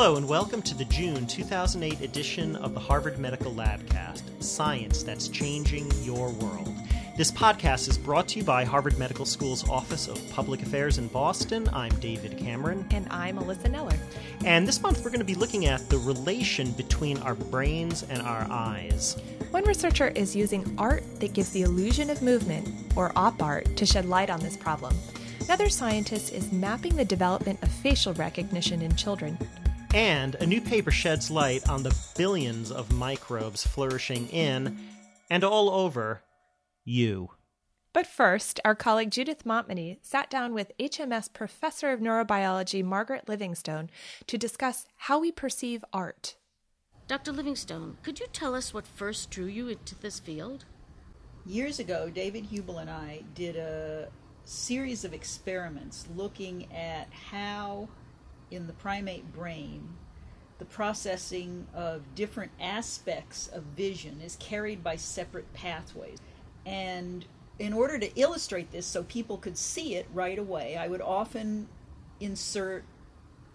Hello, and welcome to the June 2008 edition of the Harvard Medical Labcast Science That's Changing Your World. This podcast is brought to you by Harvard Medical School's Office of Public Affairs in Boston. I'm David Cameron. And I'm Alyssa Neller. And this month we're going to be looking at the relation between our brains and our eyes. One researcher is using art that gives the illusion of movement, or op art, to shed light on this problem. Another scientist is mapping the development of facial recognition in children. And a new paper sheds light on the billions of microbes flourishing in and all over you. But first, our colleague Judith Montminy sat down with HMS Professor of Neurobiology Margaret Livingstone to discuss how we perceive art. Dr. Livingstone, could you tell us what first drew you into this field? Years ago, David Hubel and I did a series of experiments looking at how, in the primate brain, the processing of different aspects of vision is carried by separate pathways. And in order to illustrate this so people could see it right away, I would often insert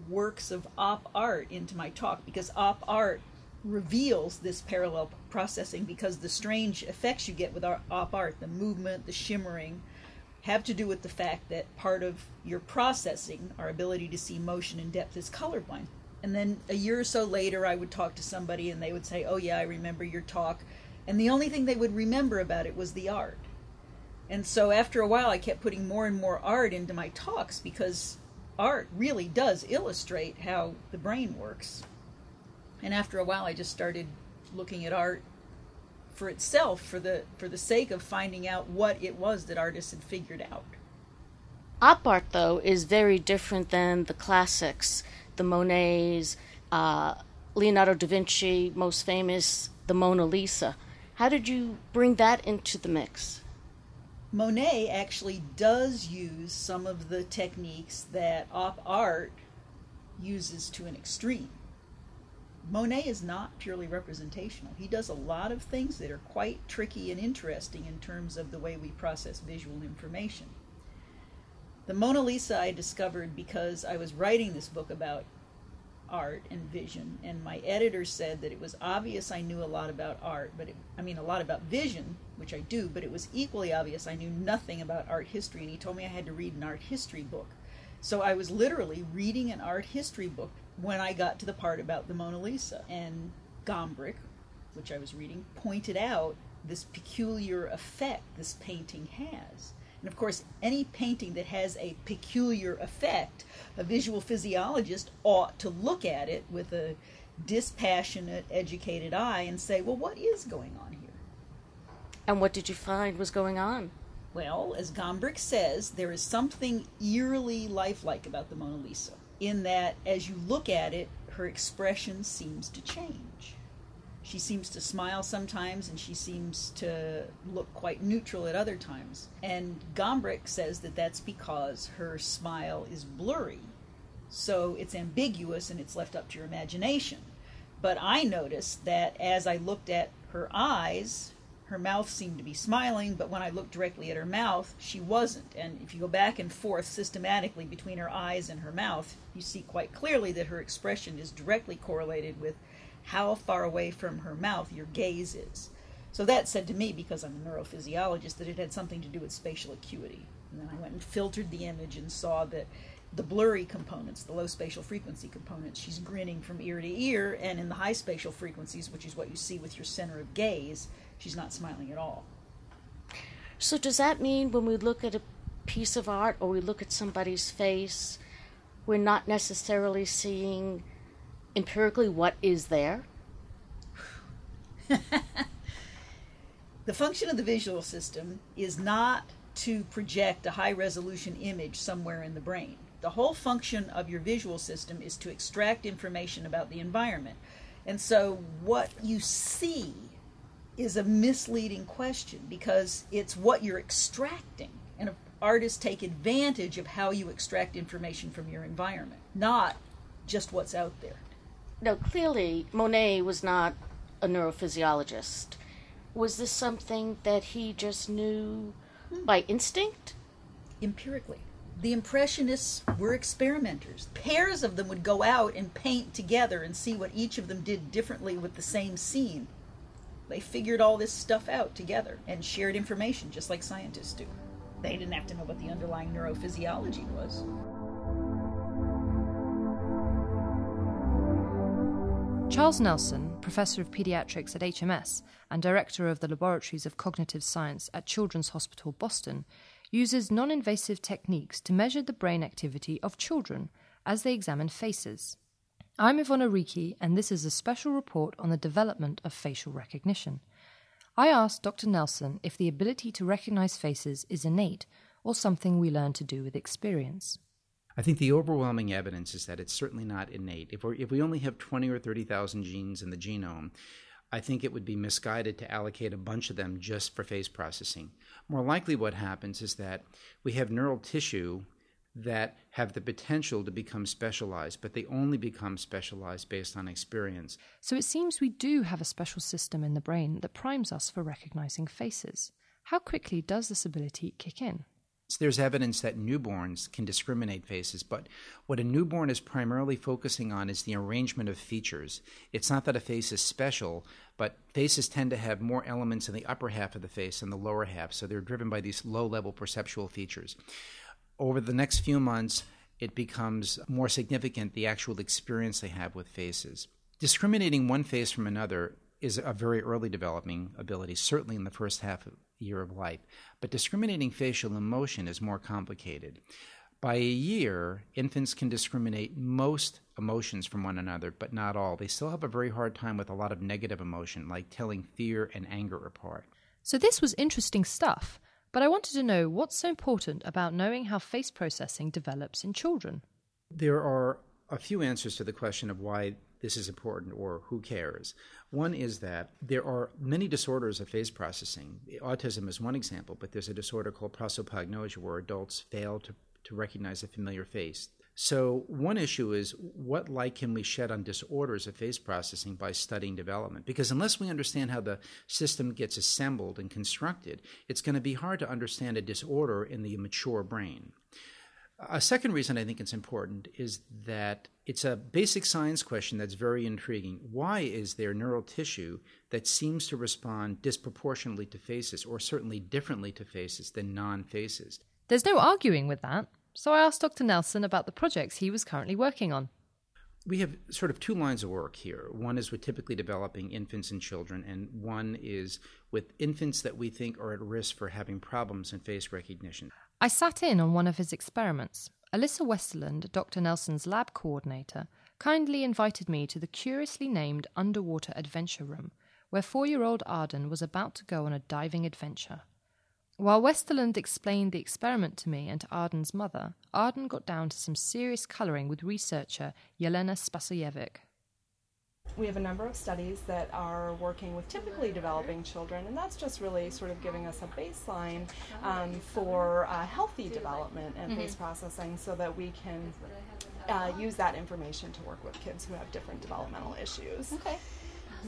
works of op art into my talk because op art reveals this parallel processing because the strange effects you get with op art, the movement, the shimmering, have to do with the fact that part of your processing, our ability to see motion and depth, is colorblind. And then a year or so later, I would talk to somebody and they would say, Oh, yeah, I remember your talk and the only thing they would remember about it was the art. And so after a while, I kept putting more and more art into my talks because art really does illustrate how the brain works. And after a while, I just started looking at art for itself for the for the sake of finding out what it was that artists had figured out. Op art, though, is very different than the classics, the Monets, uh, Leonardo da Vinci, most famous, the Mona Lisa. How did you bring that into the mix? Monet actually does use some of the techniques that op art uses to an extreme. Monet is not purely representational. He does a lot of things that are quite tricky and interesting in terms of the way we process visual information. The Mona Lisa I discovered because I was writing this book about art and vision and my editor said that it was obvious I knew a lot about art but it, I mean a lot about vision which I do but it was equally obvious I knew nothing about art history and he told me I had to read an art history book so I was literally reading an art history book when I got to the part about the Mona Lisa and Gombrich which I was reading pointed out this peculiar effect this painting has and of course, any painting that has a peculiar effect, a visual physiologist ought to look at it with a dispassionate, educated eye and say, well, what is going on here? And what did you find was going on? Well, as Gombrich says, there is something eerily lifelike about the Mona Lisa, in that as you look at it, her expression seems to change. She seems to smile sometimes and she seems to look quite neutral at other times. And Gombrich says that that's because her smile is blurry. So it's ambiguous and it's left up to your imagination. But I noticed that as I looked at her eyes, her mouth seemed to be smiling, but when I looked directly at her mouth, she wasn't. And if you go back and forth systematically between her eyes and her mouth, you see quite clearly that her expression is directly correlated with how far away from her mouth your gaze is. So that said to me, because I'm a neurophysiologist, that it had something to do with spatial acuity. And then I went and filtered the image and saw that the blurry components, the low spatial frequency components, she's grinning from ear to ear, and in the high spatial frequencies, which is what you see with your center of gaze, she's not smiling at all. So, does that mean when we look at a piece of art or we look at somebody's face, we're not necessarily seeing empirically what is there? the function of the visual system is not to project a high resolution image somewhere in the brain. The whole function of your visual system is to extract information about the environment. And so, what you see is a misleading question because it's what you're extracting. And artists take advantage of how you extract information from your environment, not just what's out there. Now, clearly, Monet was not a neurophysiologist. Was this something that he just knew hmm. by instinct? Empirically. the Impressionists were experimenters. Pairs of them would go out and paint together and see what each of them did differently with the same scene. They figured all this stuff out together and shared information just like scientists do. They didn't have to know what the underlying neurophysiology was. Charles Nelson, Professor of Pediatrics at HMS and Director of the Laboratories of Cognitive Science at Children's Hospital Boston, uses non invasive techniques to measure the brain activity of children as they examine faces. I'm Ivona Riki, and this is a special report on the development of facial recognition. I asked Dr. Nelson if the ability to recognize faces is innate or something we learn to do with experience. I think the overwhelming evidence is that it's certainly not innate. If, if we only have 20 or 30,000 genes in the genome, I think it would be misguided to allocate a bunch of them just for face processing. More likely, what happens is that we have neural tissue that have the potential to become specialized, but they only become specialized based on experience. So it seems we do have a special system in the brain that primes us for recognizing faces. How quickly does this ability kick in? there's evidence that newborns can discriminate faces, but what a newborn is primarily focusing on is the arrangement of features. It's not that a face is special, but faces tend to have more elements in the upper half of the face than the lower half, so they're driven by these low level perceptual features. Over the next few months, it becomes more significant the actual experience they have with faces. Discriminating one face from another is a very early developing ability, certainly in the first half year of life. But discriminating facial emotion is more complicated. By a year, infants can discriminate most emotions from one another, but not all. They still have a very hard time with a lot of negative emotion, like telling fear and anger apart. So, this was interesting stuff, but I wanted to know what's so important about knowing how face processing develops in children. There are a few answers to the question of why this is important or who cares. One is that there are many disorders of face processing. Autism is one example, but there's a disorder called prosopagnosia where adults fail to, to recognize a familiar face. So, one issue is what light can we shed on disorders of face processing by studying development? Because unless we understand how the system gets assembled and constructed, it's going to be hard to understand a disorder in the mature brain. A second reason I think it's important is that it's a basic science question that's very intriguing. Why is there neural tissue that seems to respond disproportionately to faces, or certainly differently to faces than non faces? There's no arguing with that. So I asked Dr. Nelson about the projects he was currently working on. We have sort of two lines of work here. One is with typically developing infants and children, and one is with infants that we think are at risk for having problems in face recognition. I sat in on one of his experiments. Alyssa Westerlund, Dr. Nelson's lab coordinator, kindly invited me to the curiously named Underwater Adventure Room, where four year old Arden was about to go on a diving adventure. While Westerlund explained the experiment to me and to Arden's mother, Arden got down to some serious colouring with researcher Yelena Spasojevic we have a number of studies that are working with typically developing children, and that's just really sort of giving us a baseline um, for uh, healthy development and mm-hmm. face processing so that we can uh, use that information to work with kids who have different developmental issues. Okay.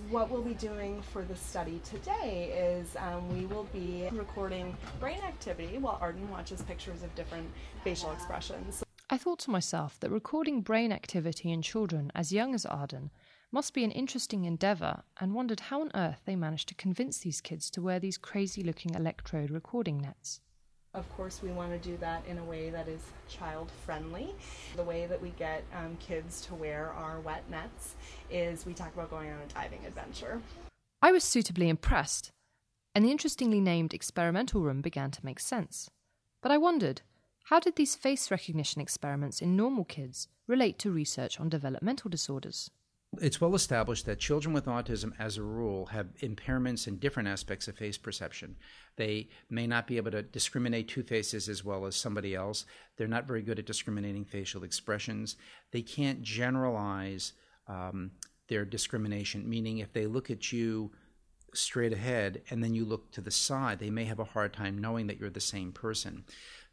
What we'll be doing for the study today is um, we will be recording brain activity while Arden watches pictures of different facial expressions. I thought to myself that recording brain activity in children as young as Arden must be an interesting endeavour, and wondered how on earth they managed to convince these kids to wear these crazy looking electrode recording nets. Of course, we want to do that in a way that is child friendly. The way that we get um, kids to wear our wet nets is we talk about going on a diving adventure. I was suitably impressed, and the interestingly named experimental room began to make sense. But I wondered how did these face recognition experiments in normal kids relate to research on developmental disorders? It's well established that children with autism, as a rule, have impairments in different aspects of face perception. They may not be able to discriminate two faces as well as somebody else. They're not very good at discriminating facial expressions. They can't generalize um, their discrimination, meaning if they look at you straight ahead and then you look to the side, they may have a hard time knowing that you're the same person.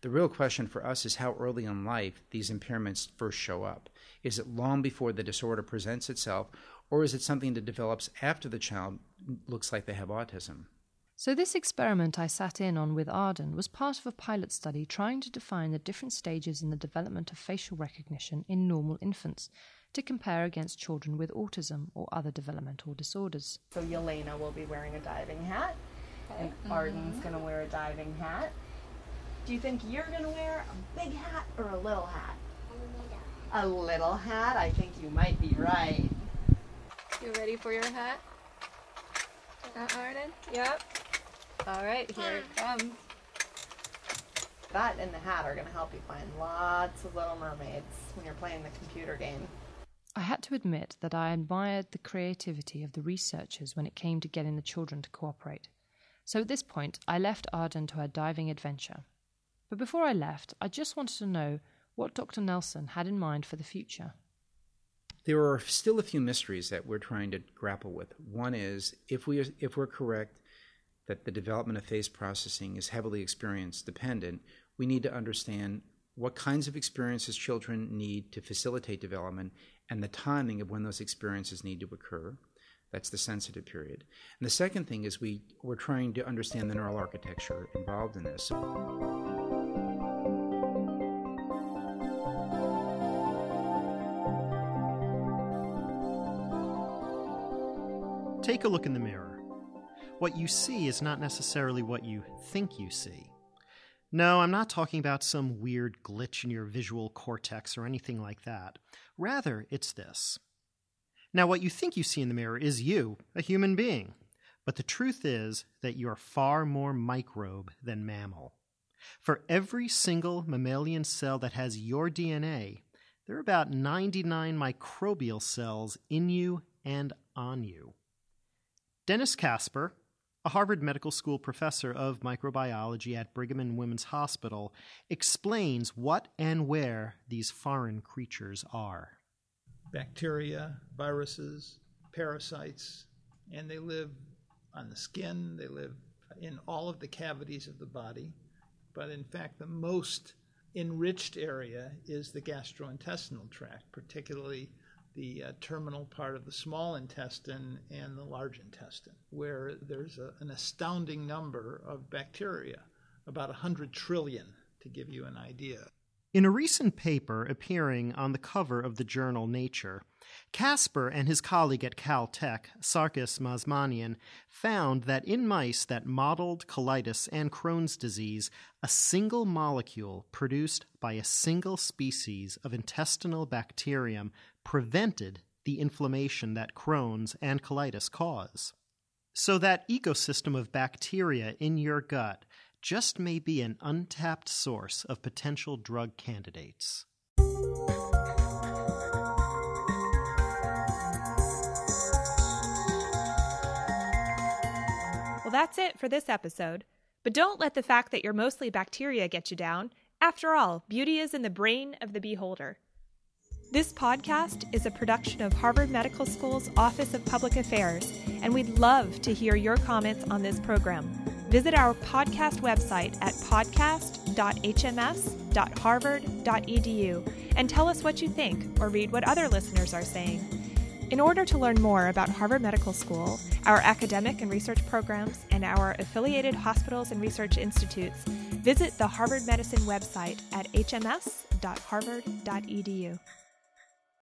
The real question for us is how early in life these impairments first show up. Is it long before the disorder presents itself, or is it something that develops after the child looks like they have autism? So, this experiment I sat in on with Arden was part of a pilot study trying to define the different stages in the development of facial recognition in normal infants to compare against children with autism or other developmental disorders. So, Yelena will be wearing a diving hat, and mm-hmm. Arden's going to wear a diving hat. Do you think you're going to wear a big hat or a little hat? A little hat? I think you might be right. You ready for your hat? Uh, Arden? Yep. All right, here it comes. That and the hat are going to help you find lots of little mermaids when you're playing the computer game. I had to admit that I admired the creativity of the researchers when it came to getting the children to cooperate. So at this point, I left Arden to her diving adventure. But before I left, I just wanted to know what Dr. Nelson had in mind for the future. There are still a few mysteries that we're trying to grapple with. One is if we if we're correct that the development of face processing is heavily experience dependent, we need to understand what kinds of experiences children need to facilitate development and the timing of when those experiences need to occur. That's the sensitive period. And the second thing is we, we're trying to understand the neural architecture involved in this. Take a look in the mirror. What you see is not necessarily what you think you see. No, I'm not talking about some weird glitch in your visual cortex or anything like that. Rather, it's this. Now, what you think you see in the mirror is you, a human being. But the truth is that you're far more microbe than mammal. For every single mammalian cell that has your DNA, there are about 99 microbial cells in you and on you. Dennis Kasper, a Harvard Medical School professor of microbiology at Brigham and Women's Hospital, explains what and where these foreign creatures are. Bacteria, viruses, parasites, and they live on the skin, they live in all of the cavities of the body. But in fact, the most enriched area is the gastrointestinal tract, particularly the uh, terminal part of the small intestine and the large intestine, where there's a, an astounding number of bacteria, about 100 trillion, to give you an idea. In a recent paper appearing on the cover of the journal Nature, Kasper and his colleague at Caltech, Sarkis Mazmanian, found that in mice that modeled colitis and Crohn's disease, a single molecule produced by a single species of intestinal bacterium prevented the inflammation that Crohn's and colitis cause. So, that ecosystem of bacteria in your gut just may be an untapped source of potential drug candidates. Well, that's it for this episode. But don't let the fact that you're mostly bacteria get you down. After all, beauty is in the brain of the beholder. This podcast is a production of Harvard Medical School's Office of Public Affairs, and we'd love to hear your comments on this program. Visit our podcast website at podcast.hms.harvard.edu and tell us what you think or read what other listeners are saying. In order to learn more about Harvard Medical School, our academic and research programs, and our affiliated hospitals and research institutes, visit the Harvard Medicine website at hms.harvard.edu.